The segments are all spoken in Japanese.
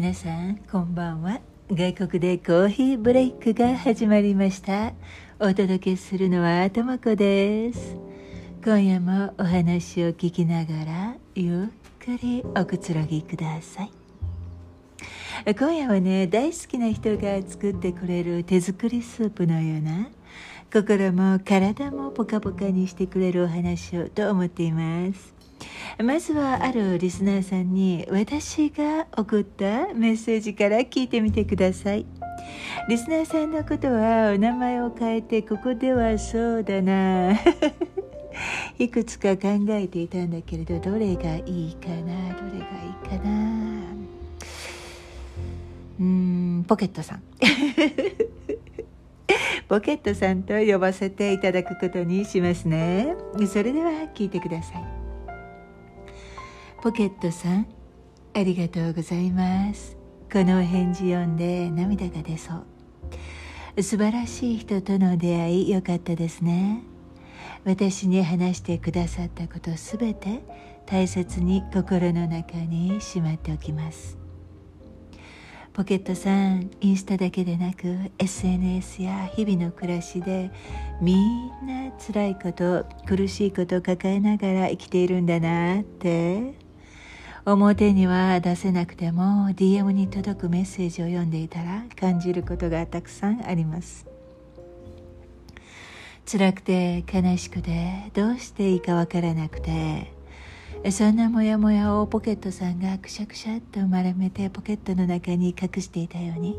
皆さんこんばんは。外国でコーヒーブレイクが始まりました。お届けするのはともこです。今夜もお話を聞きながらゆっくりおくつろぎください。今夜はね大好きな人が作ってくれる手作りスープのような心も体もポカポカにしてくれるお話をと思っています。まずはあるリスナーさんに私が送ったメッセージから聞いてみてください。リスナーさんのことはお名前を変えてここではそうだな。いくつか考えていたんだけれどどれがいいかなどれがいいかな。うんポケットさん。ポケットさんと呼ばせていただくことにしますね。それでは聞いてください。ポケットさんありがとうございます。このお返事読んで涙が出そう。素晴らしい人との出会いよかったですね。私に話してくださったことすべて大切に心の中にしまっておきます。ポケットさんインスタだけでなく SNS や日々の暮らしでみんな辛いこと苦しいことを抱えながら生きているんだなって。表には出せなくても DM に届くメッセージを読んでいたら感じることがたくさんあります。辛くて悲しくてどうしていいかわからなくてそんなモヤモヤをポケットさんがくしゃくしゃっと丸めてポケットの中に隠していたように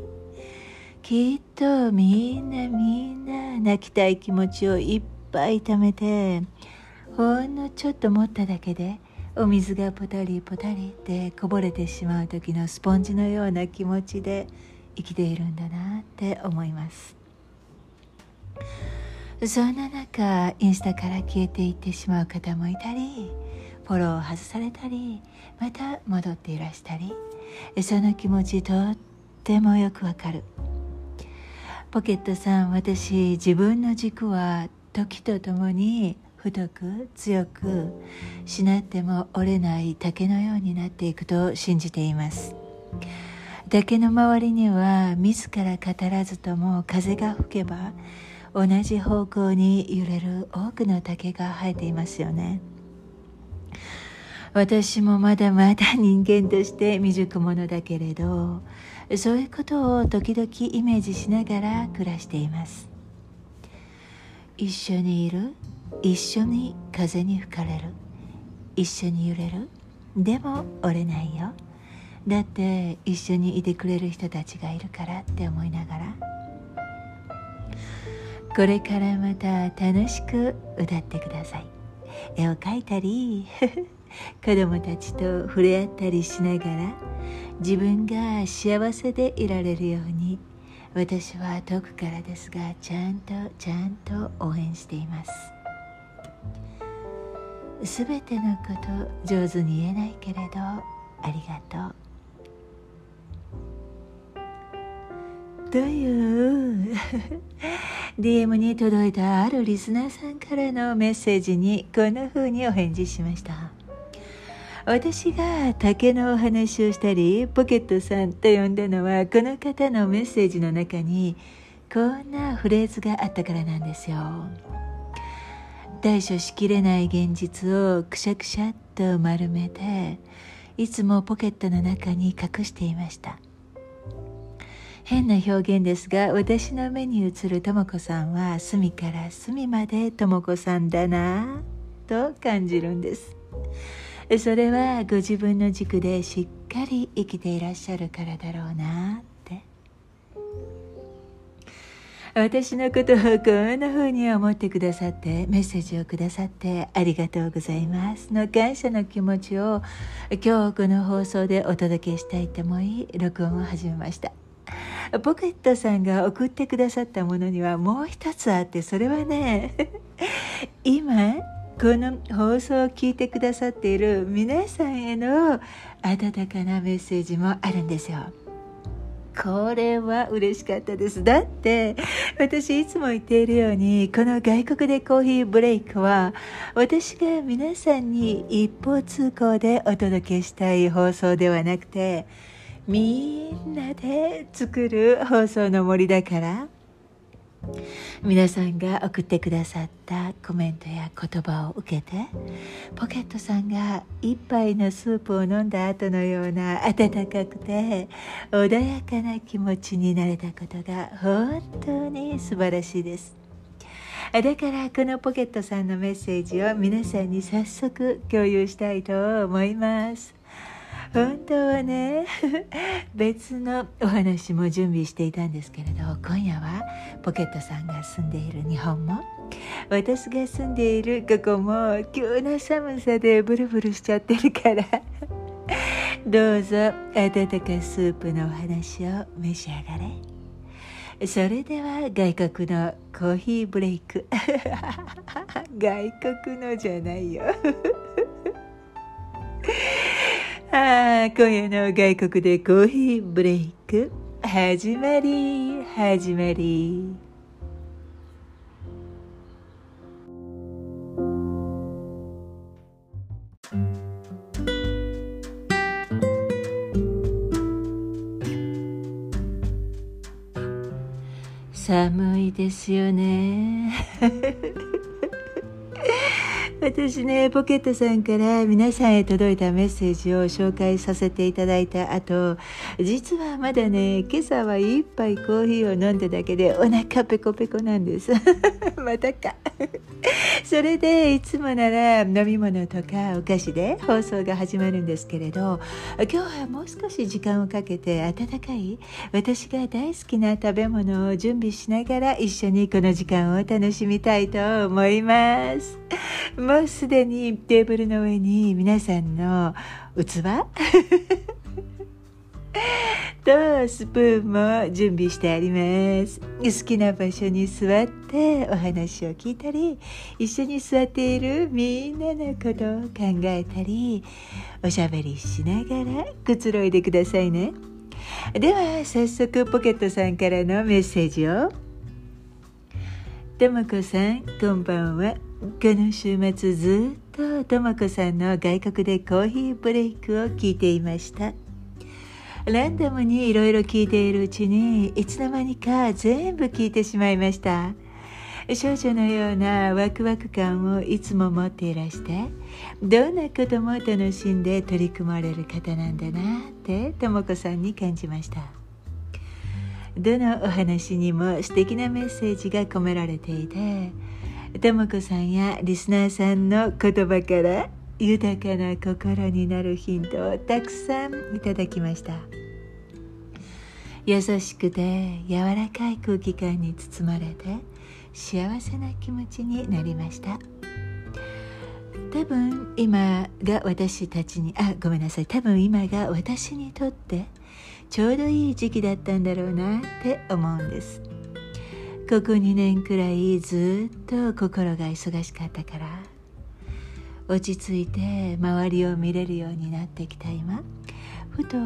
きっとみんなみんな泣きたい気持ちをいっぱい溜めてほんのちょっと持っただけでお水がポタリポタリってこぼれてしまう時のスポンジのような気持ちで生きているんだなって思います。そんな中インスタから消えていってしまう方もいたりフォローを外されたりまた戻っていらしたりその気持ちとってもよくわかる。ポケットさん私自分の軸は時とともに太く強くしなっても折れない竹のようになっていくと信じています竹の周りには自ら語らずとも風が吹けば同じ方向に揺れる多くの竹が生えていますよね私もまだまだ人間として未熟者だけれどそういうことを時々イメージしながら暮らしています一緒にいる一緒に風に吹かれる。一緒に揺れる。でも折れないよ。だって一緒にいてくれる人たちがいるからって思いながら。これからまた楽しく歌ってください。絵を描いたり 子供たちと触れ合ったりしながら自分が幸せでいられるように私は遠くからですがちゃんとちゃんと応援しています。すべてのこと上手に言えないけれどありがとう。という。DM に届いたあるリスナーさんからのメッセージにこんな風にお返事しました。私が竹のお話をしたりポケットさんと呼んだのはこの方のメッセージの中にこんなフレーズがあったからなんですよ。対処しきれない現実をくしゃくしゃっと丸めていつもポケットの中に隠していました。変な表現ですが私の目に映るとも子さんは隅から隅までとも子さんだなと感じるんです。それはご自分の軸でしっかり生きていらっしゃるからだろうな私のことをこんな風に思ってくださってメッセージをくださってありがとうございます。の感謝の気持ちを今日この放送でお届けしたいと思い録音を始めました。ポケットさんが送ってくださったものにはもう一つあってそれはね 今この放送を聞いてくださっている皆さんへの温かなメッセージもあるんですよ。これは嬉しかったです。だって私いつも言っているようにこの外国でコーヒーブレイクは私が皆さんに一方通行でお届けしたい放送ではなくてみんなで作る放送の森だから。皆さんが送ってくださったコメントや言葉を受けてポケットさんが一杯のスープを飲んだ後のような温かくて穏やかな気持ちになれたことが本当に素晴らしいです。だからこのポケットさんのメッセージを皆さんに早速共有したいと思います。本当はね 別のお話も準備していたんですけれど今夜はポケットさんが住んでいる日本も私が住んでいるここも急な寒さでブルブルしちゃってるから どうぞ温かスープのお話を召し上がれ。それでは外国のコーヒーブレイク。外国のじゃないよ。ああ、今夜の外国でコーヒーブレイク、始まり、始まり。寒いですよね。私ねポケットさんから皆さんへ届いたメッセージを紹介させていただいた後実はまだね今朝は一杯コーヒーを飲んだだけでお腹ペコペコなんです。またか。それでいつもなら飲み物とかお菓子で放送が始まるんですけれど今日はもう少し時間をかけて温かい私が大好きな食べ物を準備しながら一緒にこの時間を楽しみたいと思います。もうすでにテーブルの上に皆さんの器？とスプーンも準備してあります。好きな場所に座ってお話を聞いたり一緒に座っているみんなのことを考えたりおしゃべりしながらくつろいでくださいね。では早速ポケットさんからのメッセージを。ともこさんこんばんは。この週末ずっとともこさんの外国でコーヒーブレイクを聞いていました。ランダムにいろいろ聞いているうちにいつの間にか全部聞いてしまいました。少女のようなワクワク感をいつも持っていらしてどんなことも楽しんで取り組まれる方なんだなってとも子さんに感じました。どのお話にも素敵なメッセージが込められていてとも子さんやリスナーさんの言葉から豊かな心になるヒントをたくさんいただきました。優しくて柔らかい空気感に包まれて幸せな気持ちになりました。多分今が私たちにあごめんなさい。多分今が私にとってちょうどいい時期だったんだろうなって思うんです。ここ2年くらいずっと心が忙しかったから落ち着いて周りを見れるようになってきた今。ふと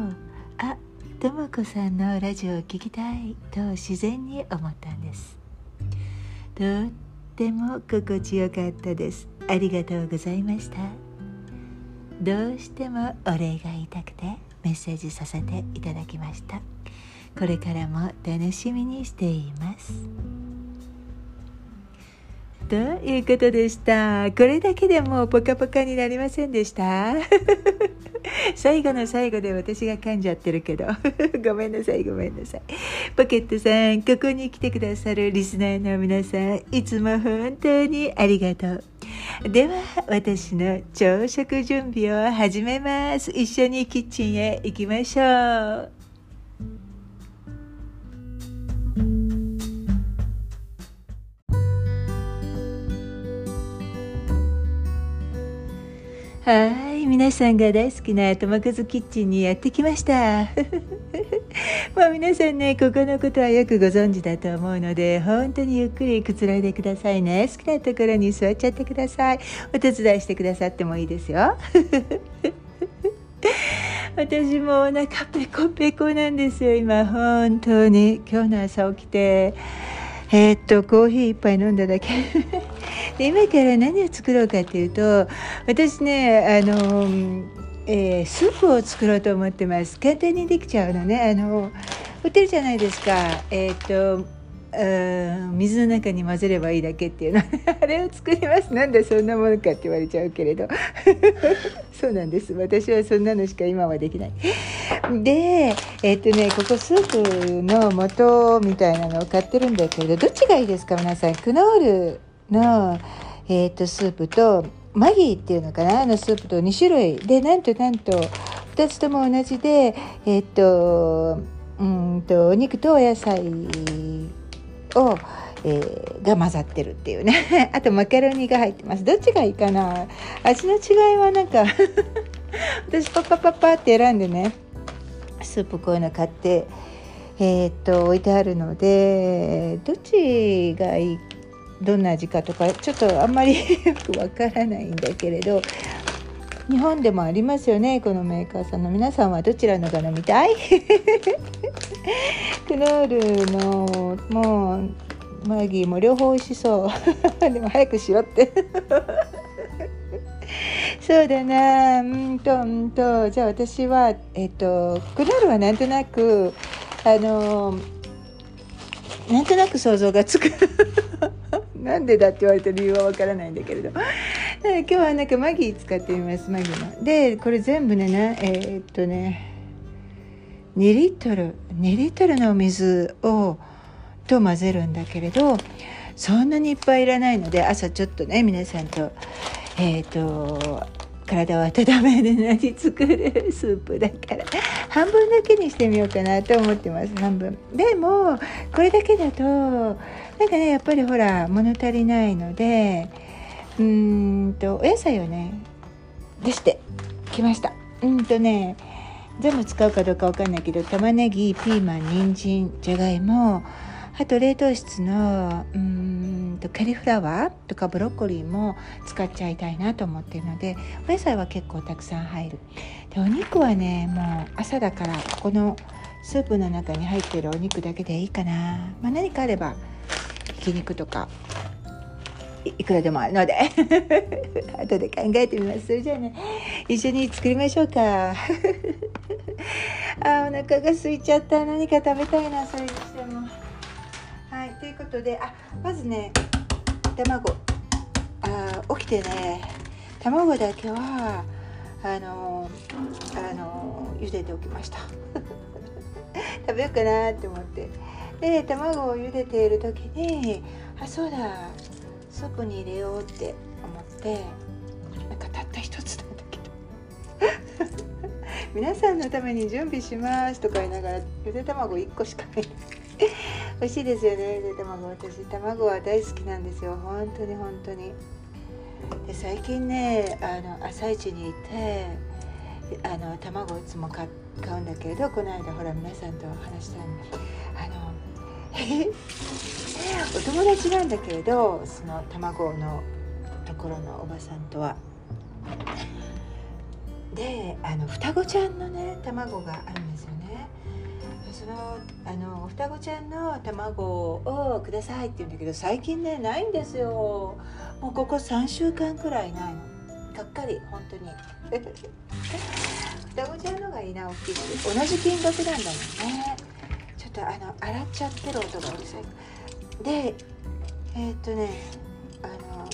あとも子さんのラジオを聴きたいと自然に思ったんです。とっても心地よかったです。ありがとうございました。どうしてもお礼が言いたくてメッセージさせていただきました。これからも楽しみにしています。ということでした。これだけでもうポカポカになりませんでした？最後の最後で私が噛んじゃってるけど。ごめんなさいごめんなさい。ポケットさんここに来てくださるリスナーの皆さんいつも本当にありがとう。では私の朝食準備を始めます。一緒にキッチンへ行きましょう。はい皆さんが大好きなトマコズキッチンにやってきました。もう皆さんねここのことはよくご存知だと思うので本当にゆっくりくつろいでくださいね。好きなところに座っちゃってください。お手伝いしてくださってもいいですよ。私もお腹ペコペコなんですよ今。本当に。今日の朝起きてえー、っとコーヒー一杯飲んだだけ。で今から何を作ろうかっていうと私ねあのえー、スープを作ろうと思ってます。簡単にできちゃうのね。あの売ってるじゃないですか。えっ、と水の中に混ぜればいいだけっていうの。あれを作ります。なんでそんなものかって言われちゃうけれど。そうなんです。私はそんなのしか今はできない。でえっ、とねここスープの素みたいなのを買ってるんだけれどどっちがいいですか皆さん。クノールの、えーと、スープとマギーっていうのかな？あのスープと2種類。でなんとなんと2つとも同じでえっ、とうんとお肉とお野菜を、えー、が混ざってるっていうね。あとマカロニが入ってます。どっちがいいかな？味の違いはなんか 私パッパッパッパって選んでねスープこういうの買ってえー、っと置いてあるのでどっちがいいどんな味かとかちょっとあんまりよ くわからないんだけれど日本でもありますよねこのメーカーさんの。皆さんはどちらのが飲みたい？クノールのもうマギーも両方美味しそう。でも早くしろって。そうだな。うんとうんと。じゃあ私はえっとクノールはなんとなくあのなんとなく想像がつく。なんでだって言われた理由はわからないんだけれど。今日はなんかマギー使ってみますマギーの。でこれ全部ねえー、っとね2リットル。2リットルのお水をと混ぜるんだけれどそんなにいっぱいいらないので朝ちょっとね皆さんとえっ、と体を温めるのに作るスープだから半分だけにしてみようかなと思ってます半分。でもこれだけだとなんかねやっぱりほら物足りないのでうんとお野菜をね出してきました。うんとね全部使うかどうかわかんないけど玉ねぎピーマン人参じゃがいもあと冷凍室のうんとカリフラワーとかブロッコリーも使っちゃいたいなと思ってるのでお野菜は結構たくさん入る。でお肉はねもう朝だからここのスープの中に入ってるお肉だけでいいかな、まあ、何かあればひき肉とか。いくらでもあるので。後で考えてみます。それじゃあね。一緒に作りましょうか。あお腹が空いちゃった。何か食べたいなそれにしても。はいということで。あまずね卵。あ起きてね。卵だけはあのあの茹でておきました。食べようかなって思って。で卵を茹でている時にあそうだスープに入れようって思ってなんかたった一つなんだけど。皆さんのために準備しますとか言いながらゆで卵1個しかない。美味しいですよね。ゆで卵私卵は大好きなんですよ。本当に本当に。で最近ねあの朝市に行ってあの卵いつも買うんだけれどこの間ほら皆さんと話したんで。あの お友達なんだけれどその卵のところのおばさんとは。であの双子ちゃんのね卵があるんですよね。そのあの双子ちゃんの卵をくださいって言うんだけど最近ねないんですよ。もうここ3週間くらいないの。がっかり本当に。双子ちゃんのがいいな大きいし同じ金額なんだもんね。とあの洗っちゃってる音がうるさい。でえー、っとねあの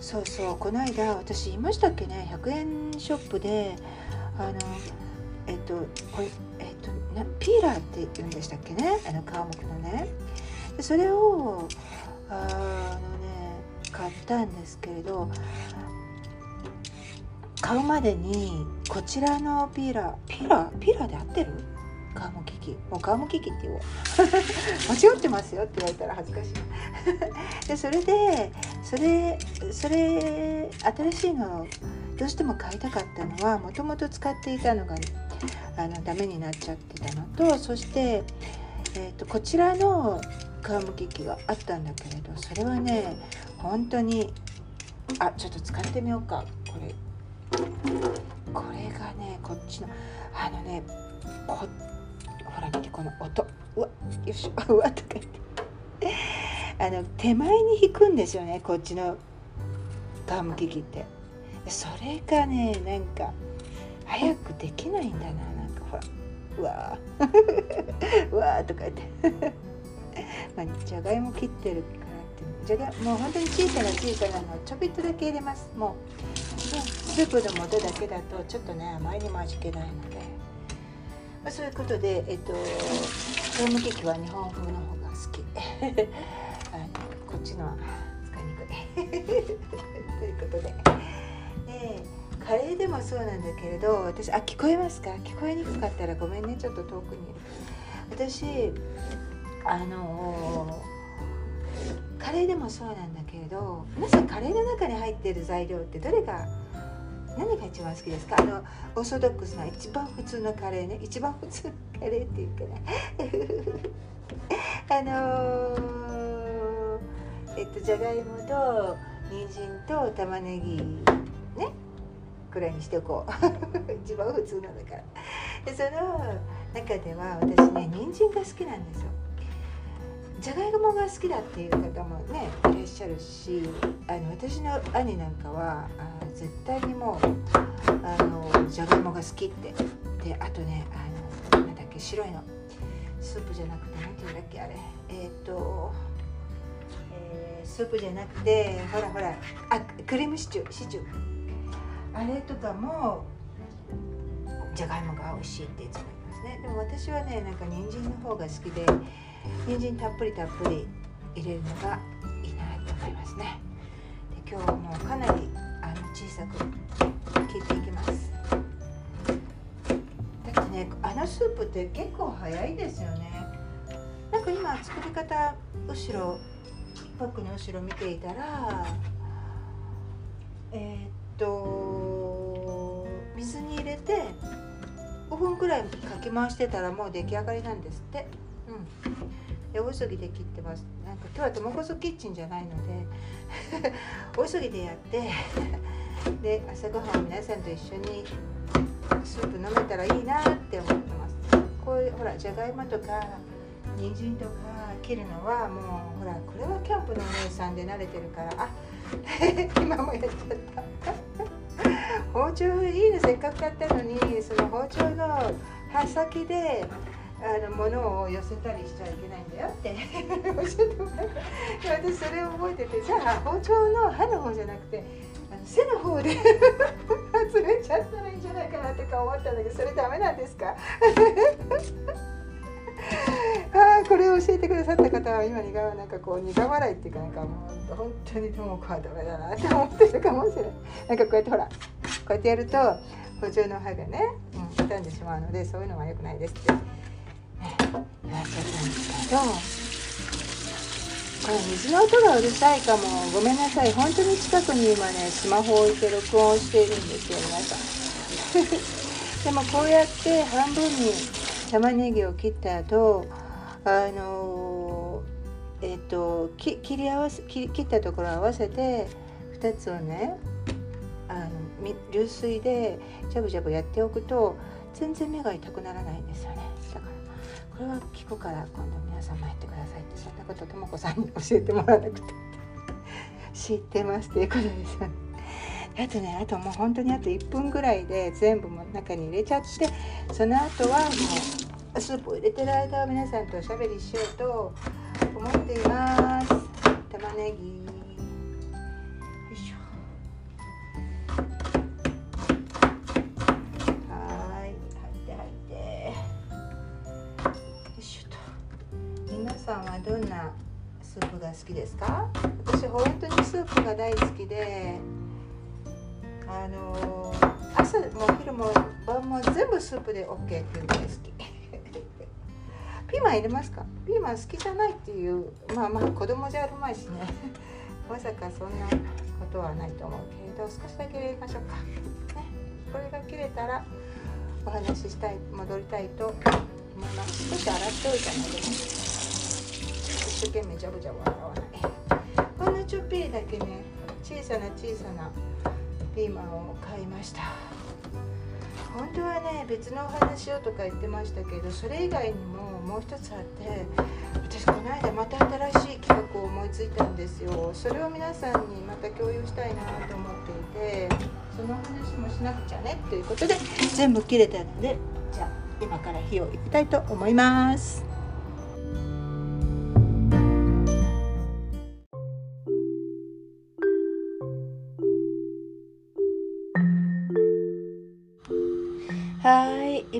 そうそうこの間私言いましたっけね100円ショップであのえっとこれえっとなピーラーって言うんでしたっけねあの皮むくのね。でそれをあのね買ったんですけれど買うまでにこちらのピーラーピーラーピーラーで合ってる？皮むき器もう皮むき器って言おう。間違ってますよって言われたら恥ずかしい。でそれでそれそれ新しいのをどうしても買いたかったのはもともと使っていたのがあのダメになっちゃってたのとそして、えーと、こちらの皮むき器があったんだけれどそれはね本当にあちょっと使ってみようか。これこれがねこっちのあのねこっほら見てこの音。うわよし うわとか言って。あの手前に引くんですよねこっちの皮むき器って。それがねなんか早くできないんだななんかほら。うわ。ー うわーとか言って。まあじゃがいも切ってるからってじゃがもう本当に小さな小さなのちょびっとだけ入れます。もうスープの素だけだとちょっとねあまりにも味気ないので、まあ、そういうことでえっとホームケーキは日本風の方が好き。あのこっちのは使いにくい。ということで、ね、カレーでもそうなんだけれど私あ聞こえますか？聞こえにくかったらごめんね。ちょっと遠くに。私あのカレーでもそうなんだけれど皆さんカレーの中に入っている材料ってどれが何が一番好きですか？あのオーソドックスな一番普通のカレーね。一番普通のカレーっていうかねあのー、えっとじゃがいもと人参と玉ねぎねくらいにしておこう。一番普通なのだから。でその中では私ね人参が好きなんですよ。じゃがいもが好きだっていう方もねいらっしゃるしあの私の兄なんかはあ絶対にもうあのじゃがいもが好きって。であとねあのなんだっけ白いの。スープじゃなくて何て言うんだっけあれ。えっ、と、えー、スープじゃなくてほらほら。あクリームシチューシチュー。あれとかもじゃがいもが美味しいっていつも言いますね。でも私はねなんか人参の方が好きで人参たっぷりたっぷり入れるのがいいなと思いますね。で今日はもうかなりあの小さく切っていきます。だってねあのスープって結構早いですよね。なんか今作り方後ろパックの後ろ見ていたらえー、っと水に入れて5分くらいかき回してたらもう出来上がりなんですって。うん。で大急ぎで切ってます。なんか今日はともこそキッチンじゃないので 大急ぎでやって で朝ごはんを皆さんと一緒にスープ飲めたらいいなって思ってます。こういうほらじゃがいもとか人参とか切るのはもうほらこれはキャンプのお姉さんで慣れてるからあ 今もやっちゃった。包丁いいのせっかく買ったのにその包丁の刃先であの物を寄せたりしちゃいけないんだよって。教えてもらって。私それを覚えててじゃあ包丁の刃の方じゃなくてあの背の方で 集めちゃったらいいんじゃないかなとか思ったんだけどそれダメなんですか？ああこれを教えてくださった方は今苦なんかこう苦笑いっていうかなんかもう本当にとも子はダメだなって思ってるかもしれない。なんかこうやってほらこうやってやると補助の歯がね、うん、傷んでしまうのでそういうのは良くないですって、ね、言われちゃったんですけどこれ水の音がうるさいかもごめんなさい本当に近くに今ねスマホを置いて録音しているんですよ皆さんでもこうやって半分に玉ねぎを切った後あのえっ、と切り合わせ切ったところを合わせて2つをねあの流水でジャブジャブやっておくと全然目が痛くならないんですよねこれは聞くから今度皆さんもやってくださいってそんなこととも子さんに教えてもらわなくて知ってますっていうことです。よねあとねあともう本当にあと1分ぐらいで全部も中に入れちゃってその後はもうスープを入れてる間は皆さんとおしゃべりしようと思っています。玉ねぎ好きですか？私本当にスープが大好きであの、朝も昼も晩も全部スープで OK っていうのが好き。ピーマン入れますか？ピーマン好きじゃないっていうまあまあ子供じゃあるまいしね。まさかそんなことはないと思う。けれど少しだけ入れましょうか、ね、これが切れたらお話ししたい戻りたいと思います。少し洗っておいたので、ね、生懸命ジャブジャブ洗わない。ほんのちょっぴりだけね小さな小さなピーマンを買いました。本当はね別のお話しようとか言ってましたけどそれ以外にももう一つあって私この間また新しい企画を思いついたんですよ。それを皆さんにまた共有したいなと思っていてその話もしなくちゃねということで全部切れたのでじゃあ今から火を入れたいと思います。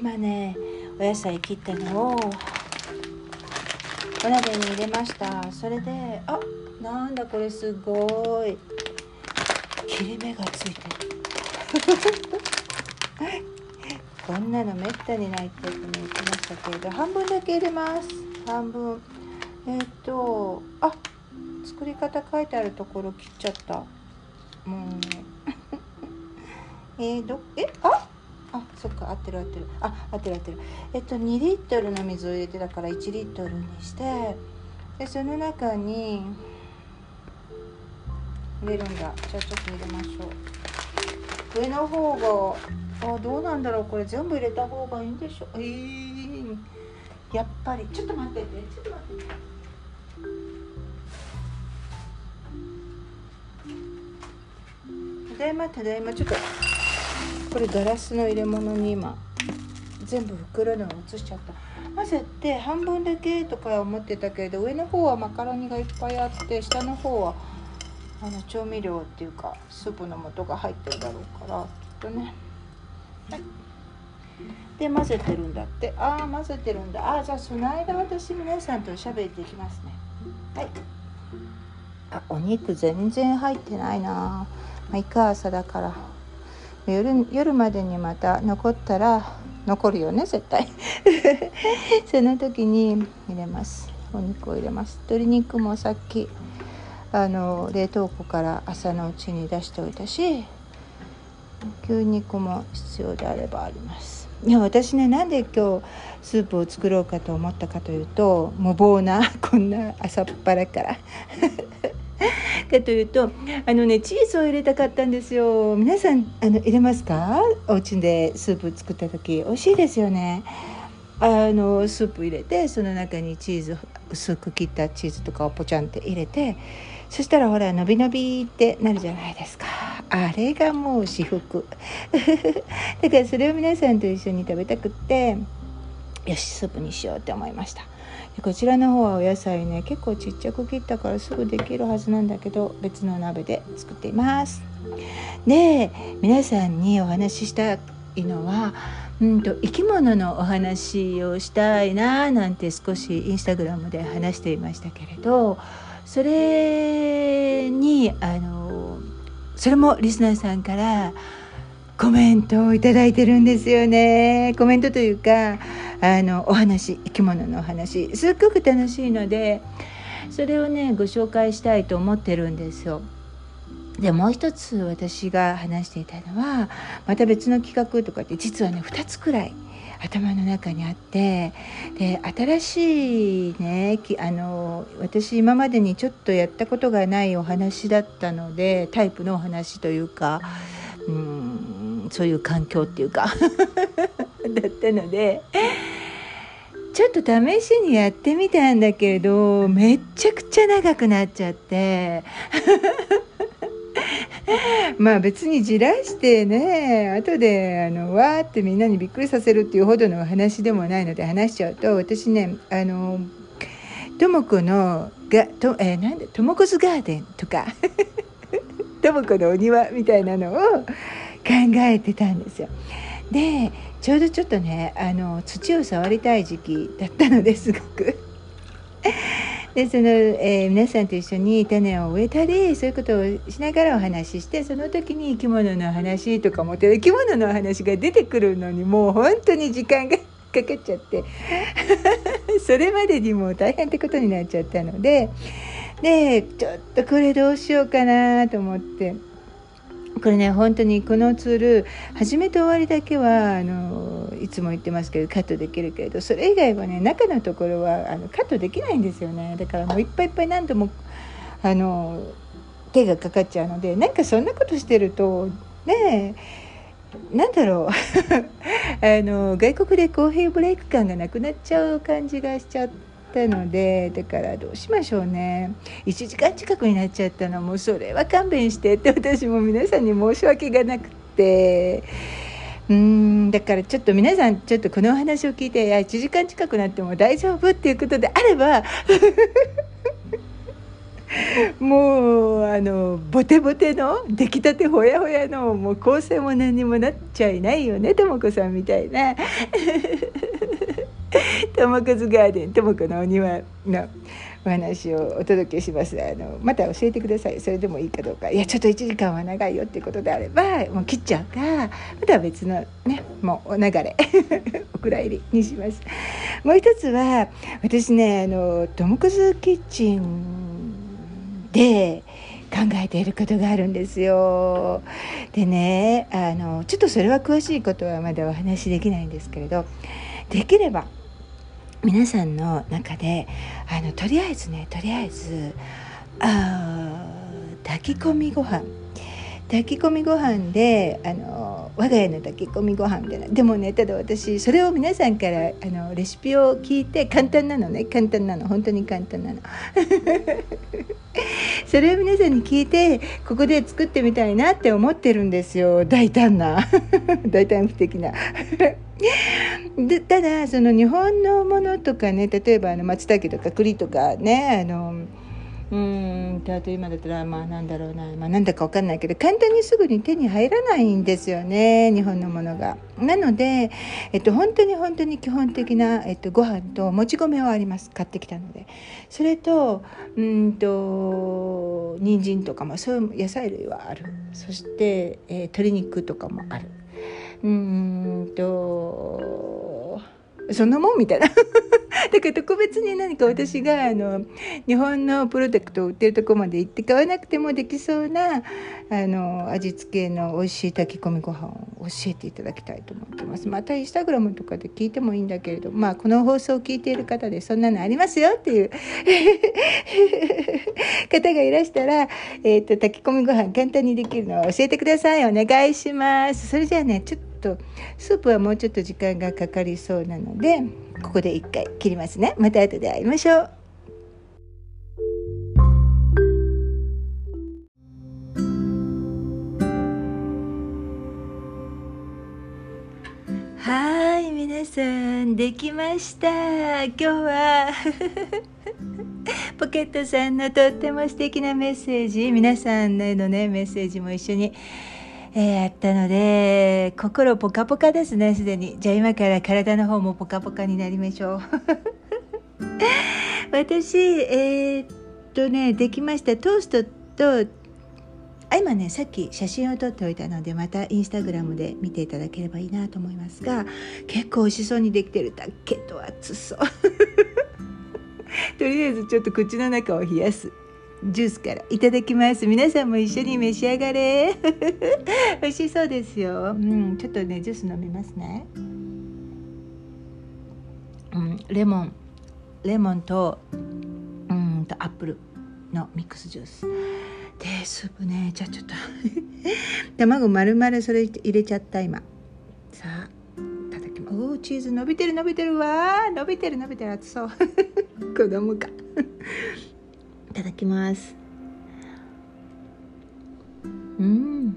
今ねお野菜切ったのをお鍋に入れました。それであなんだこれすごい。切れ目がついてる。こんなのめったにないって言ってましたけれど半分だけ入れます。半分。えっ、ー、とあ作り方書いてあるところ切っちゃった。もう えー、どえああそっか合ってる合ってる。あ合ってる合ってる。えっと2リットルの水を入れてたから1リットルにしてでその中に入れるんだ。じゃあちょっと入れましょう。上の方があどうなんだろう。これ全部入れた方がいいんでしょえー、やっぱり。ちょっと待ってて。ちょっと待って。てただいまただいまちょっとこれガラスの入れ物に今全部袋の移しちゃった。混ぜて半分だけとか思ってたけれど上の方はマカロニがいっぱいあって下の方はあの調味料っていうかスープの素が入ってるだろうからきっとね。はい。で混ぜてるんだって。ああ混ぜてるんだ。ああじゃあその間私皆さんとおしゃべっていきますね。はい。あお肉全然入ってないな。まあいか朝だから。夜夜までにまた残ったら残るよね絶対。その時に入れます。お肉を入れます。鶏肉もさっきあの冷凍庫から朝のうちに出しておいたし牛肉も必要であればあります。いや私ねなんで今日スープを作ろうかと思ったかというと無謀なこんな朝っぱらから。かというとあのねチーズを入れたかったんですよ。皆さんあの入れますか？お家でスープ作った時美味しいですよね。あのスープ入れてその中にチーズ薄く切ったチーズとかをポチャンって入れてそしたらほらのびのびってなるじゃないですか。あれがもう至福。だからそれを皆さんと一緒に食べたくってよしスープにしようって思いました。でこちらの方はお野菜ね結構ちっちゃく切ったからすぐできるはずなんだけど別の鍋で作っています。で皆さんにお話ししたいのはうんと生き物のお話をしたいななんて少しインスタグラムで話していましたけれどそれにあのそれもリスナーさんからコメントを頂いてるんですよね。コメントというかあのお話生き物のお話すっごく楽しいのでそれをねご紹介したいと思ってるんですよ。でもう一つ私が話していたのはまた別の企画とかって実はね2つくらい頭の中にあってで新しいねあの私今までにちょっとやったことがないお話だったのでタイプのお話というかうんそういう環境っていうかだったのでちょっと試しにやってみたんだけどめっちゃくちゃ長くなっちゃって まあ別にじらしてね後であのわーってみんなにびっくりさせるっていうほどの話でもないので話しちゃうと私ねあのとも子のがと、えー、なんでともこズガーデンとかとも子のお庭みたいなのを考えてたんですよ。でちょうどちょっとねあの土を触りたい時期だったのですごく。でその、えー、皆さんと一緒に種を植えたりそういうことをしながらお話ししてその時に生き物の話とかも生き物の話が出てくるのにもう本当に時間がかかっちゃって それまでにもう大変ってことになっちゃったのででちょっとこれどうしようかなと思って。これね本当にこのツール始めて終わりだけはあのいつも言ってますけどカットできるけれどそれ以外はね中のところはあのカットできないんですよねだからもういっぱいいっぱい何度もあの手がかかっちゃうのでなんかそんなことしてるとねえなんだろう あの外国でコーヒーブレイク感がなくなっちゃう感じがしちゃって。ったのでだからどうしましょうね。1時間近くになっちゃったのもうそれは勘弁してって私も皆さんに申し訳がなくて。うんだからちょっと皆さんちょっとこのお話を聞いていや1時間近くなっても大丈夫っていうことであれば もうあのボテボテの出来たてほやほやのもう構成も何にもなっちゃいないよねとも子さんみたいな。ともこずガーデンともこのお庭のお話をお届けします。あのまた教えてください。それでもいいかどうか。いやちょっと1時間は長いよっていうことであればもう切っちゃうか。また別のねもうお流れ。お蔵入りにします。もう一つは私ねあのトムコズキッチンで考えていることがあるんですよ。でねあのちょっとそれは詳しいことはまだお話しできないんですけれどできれば皆さんの中であのとりあえずねとりあえずあ炊き込みご飯。炊き込みご飯であの我が家の炊き込みご飯みたい。なでもねただ私それを皆さんからあのレシピを聞いて簡単なのね。簡単なの。本当に簡単なの。それを皆さんに聞いてここで作ってみたいなって思ってるんですよ。大胆な。大胆不敵な。でただその日本のものとかね例えばあの松茸とか栗とかねあのうん。あと今だったらまあなんだろうな、まあ、なんだか分かんないけど簡単にすぐに手に入らないんですよね。日本のものが。なので、えっと、本当に本当に基本的な、えっと、ご飯ともち米はあります。買ってきたので。それとうんと人参とかもそういう野菜類はある。そして、えー、鶏肉とかもある。うんとそんなもん？みたいな。だから特別に何か私があの日本のプロダクトを売ってるとこまで行って買わなくてもできそうなあの味付けの美味しい炊き込みご飯を教えていただきたいと思ってます。またインスタグラムとかで聞いてもいいんだけれどまあこの放送を聞いている方でそんなのありますよっていう 方がいらしたら、えーと、炊き込みご飯簡単にできるのを教えてください。お願いします。それじゃあねちょっととスープはもうちょっと時間がかかりそうなのでここで一回切りますね。また後で会いましょう。はい皆さんできました。今日は ポケットさんのとっても素敵なメッセージ皆さんへのねメッセージも一緒にえー、やったので心ポカポカですねすでに。じゃあ今から体の方もポカポカになりましょう。私えー、っとねできました。トーストとあ今ねさっき写真を撮っておいたのでまたインスタグラムで見ていただければいいなと思いますが結構美味しそうにできてる。だけど熱そう。とりあえずちょっと口の中を冷やす。ジュースから。いただきます。皆さんも一緒に召し上がれ。美味しそうですよ、うん、ちょっとねジュース飲みますね、うん、レモン。レモンとうんとアップルのミックスジュース。でスープね。じゃあちょっと。卵丸々それ入れちゃった今。さあいただきます。おチーズ伸びてる伸びてる。わ伸びてる伸びてる。熱そう。子供か。ただきます。うん。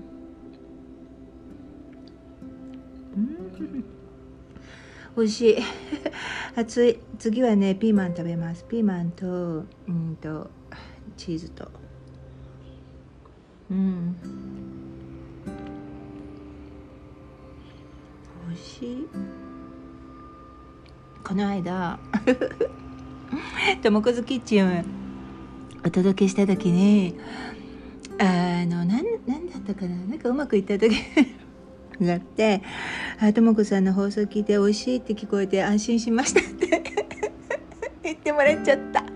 美味しい。熱い。次はねピーマン食べます。ピーマンとうんとチーズと。うん。美味しい。この間ともこずキッチンお届けした時にあのなんなんだったかな？なんかうまくいった時があ って「あとも子さんの放送聞いて美味しいって聞こえて安心しました」って 言ってもらっちゃった。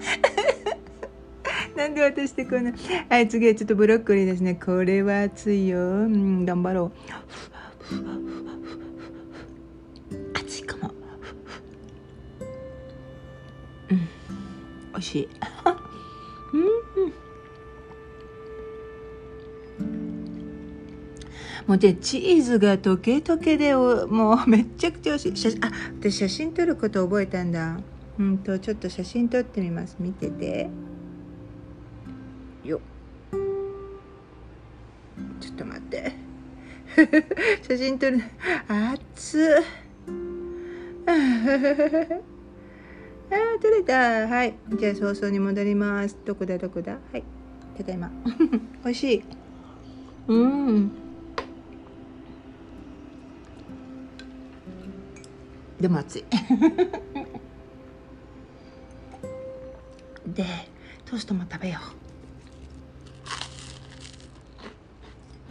なんで私ってこんな？はい次はちょっとブロッコリーですね。これは熱いよ。うん頑張ろう。熱いかも。うん美味しい。もうでチーズが溶け溶けでもうめっちゃくちゃ美味しいあ私写真撮ること覚えたんだ。うんとちょっと写真撮ってみます。見てて。よちょっと待って。写真撮る。熱っ。あー撮れた。はい。じゃあ早々に戻ります。どこだどこだ？はい。ただいま。美味しい。うん。でも熱い。でトーストも食べよ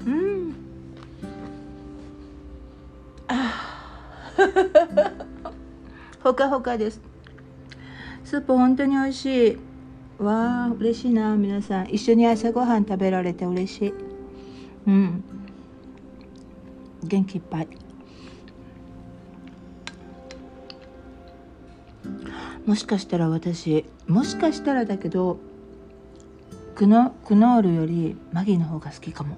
う。うん。あ ほかほかです。スープ本当に美味しい。わあ嬉しいな皆さん。一緒に朝ごはん食べられて嬉しい。うん。元気いっぱい。もしかしたら私もしかしたらだけどクノクノールよりマギーの方が好きかも。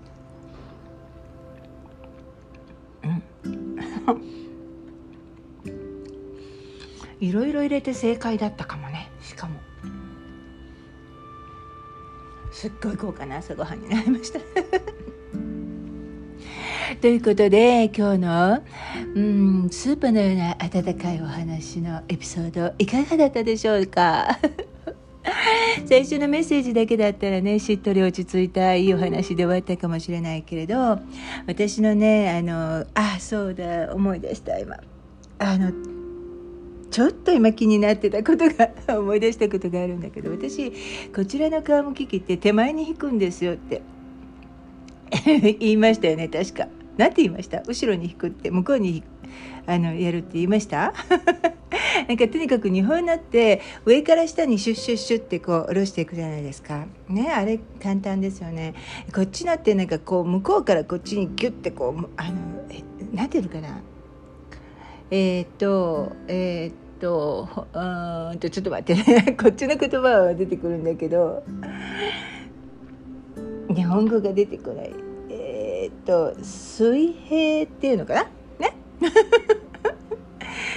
うん。いろいろ入れて正解だったかもね。しかも。すっごい豪華な朝ごはんになりました。ということで今日の、うん、スープのような温かいお話のエピソードいかがだったでしょうか？最初のメッセージだけだったらねしっとり落ち着いたいいお話で終わったかもしれないけれど私のねあのあそうだ思い出した今。あのちょっと今気になってたことが 思い出したことがあるんだけど私こちらの皮むき器って手前に引くんですよって。言いましたよね確か。何て言いました？後ろに引くって向こうにあのやるって言いました？なんかとにかく日本のって上から下にシュッシュッシュッってこう下ろしていくじゃないですか。ねあれ簡単ですよね。こっちのってなんかこう向こうからこっちにギュッてこうあの何て言うのかな？えー、っとえー、っとうんとちょっと待ってね。こっちの言葉は出てくるんだけど。日本語が出てこない、と水平っていうのかな？ね？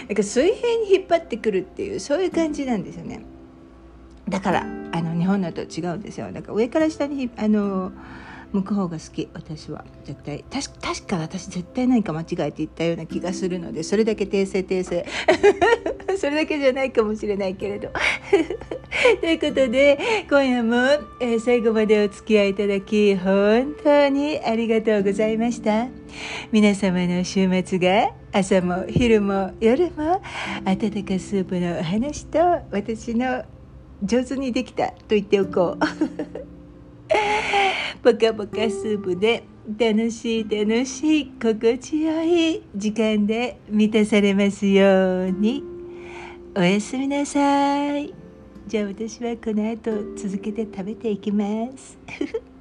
なんか水平に引っ張ってくるっていうそういう感じなんですよね。だからあの日本のと違うんですよ。だから上から下にあの向く方が好き私は。絶対。確確か私絶対何か間違えて言ったような気がするのでそれだけ訂正訂正。それだけじゃないかもしれないけれど。ということで今夜も、えー、最後までお付き合いいただき本当にありがとうございました。皆様の週末が朝も昼も夜も温かスープのお話と私の上手にできたと言っておこう。ポカポカスープで楽しい楽しい心地よい時間で満たされますように。おやすみなさい。じゃあ私はこの後続けて食べていきます。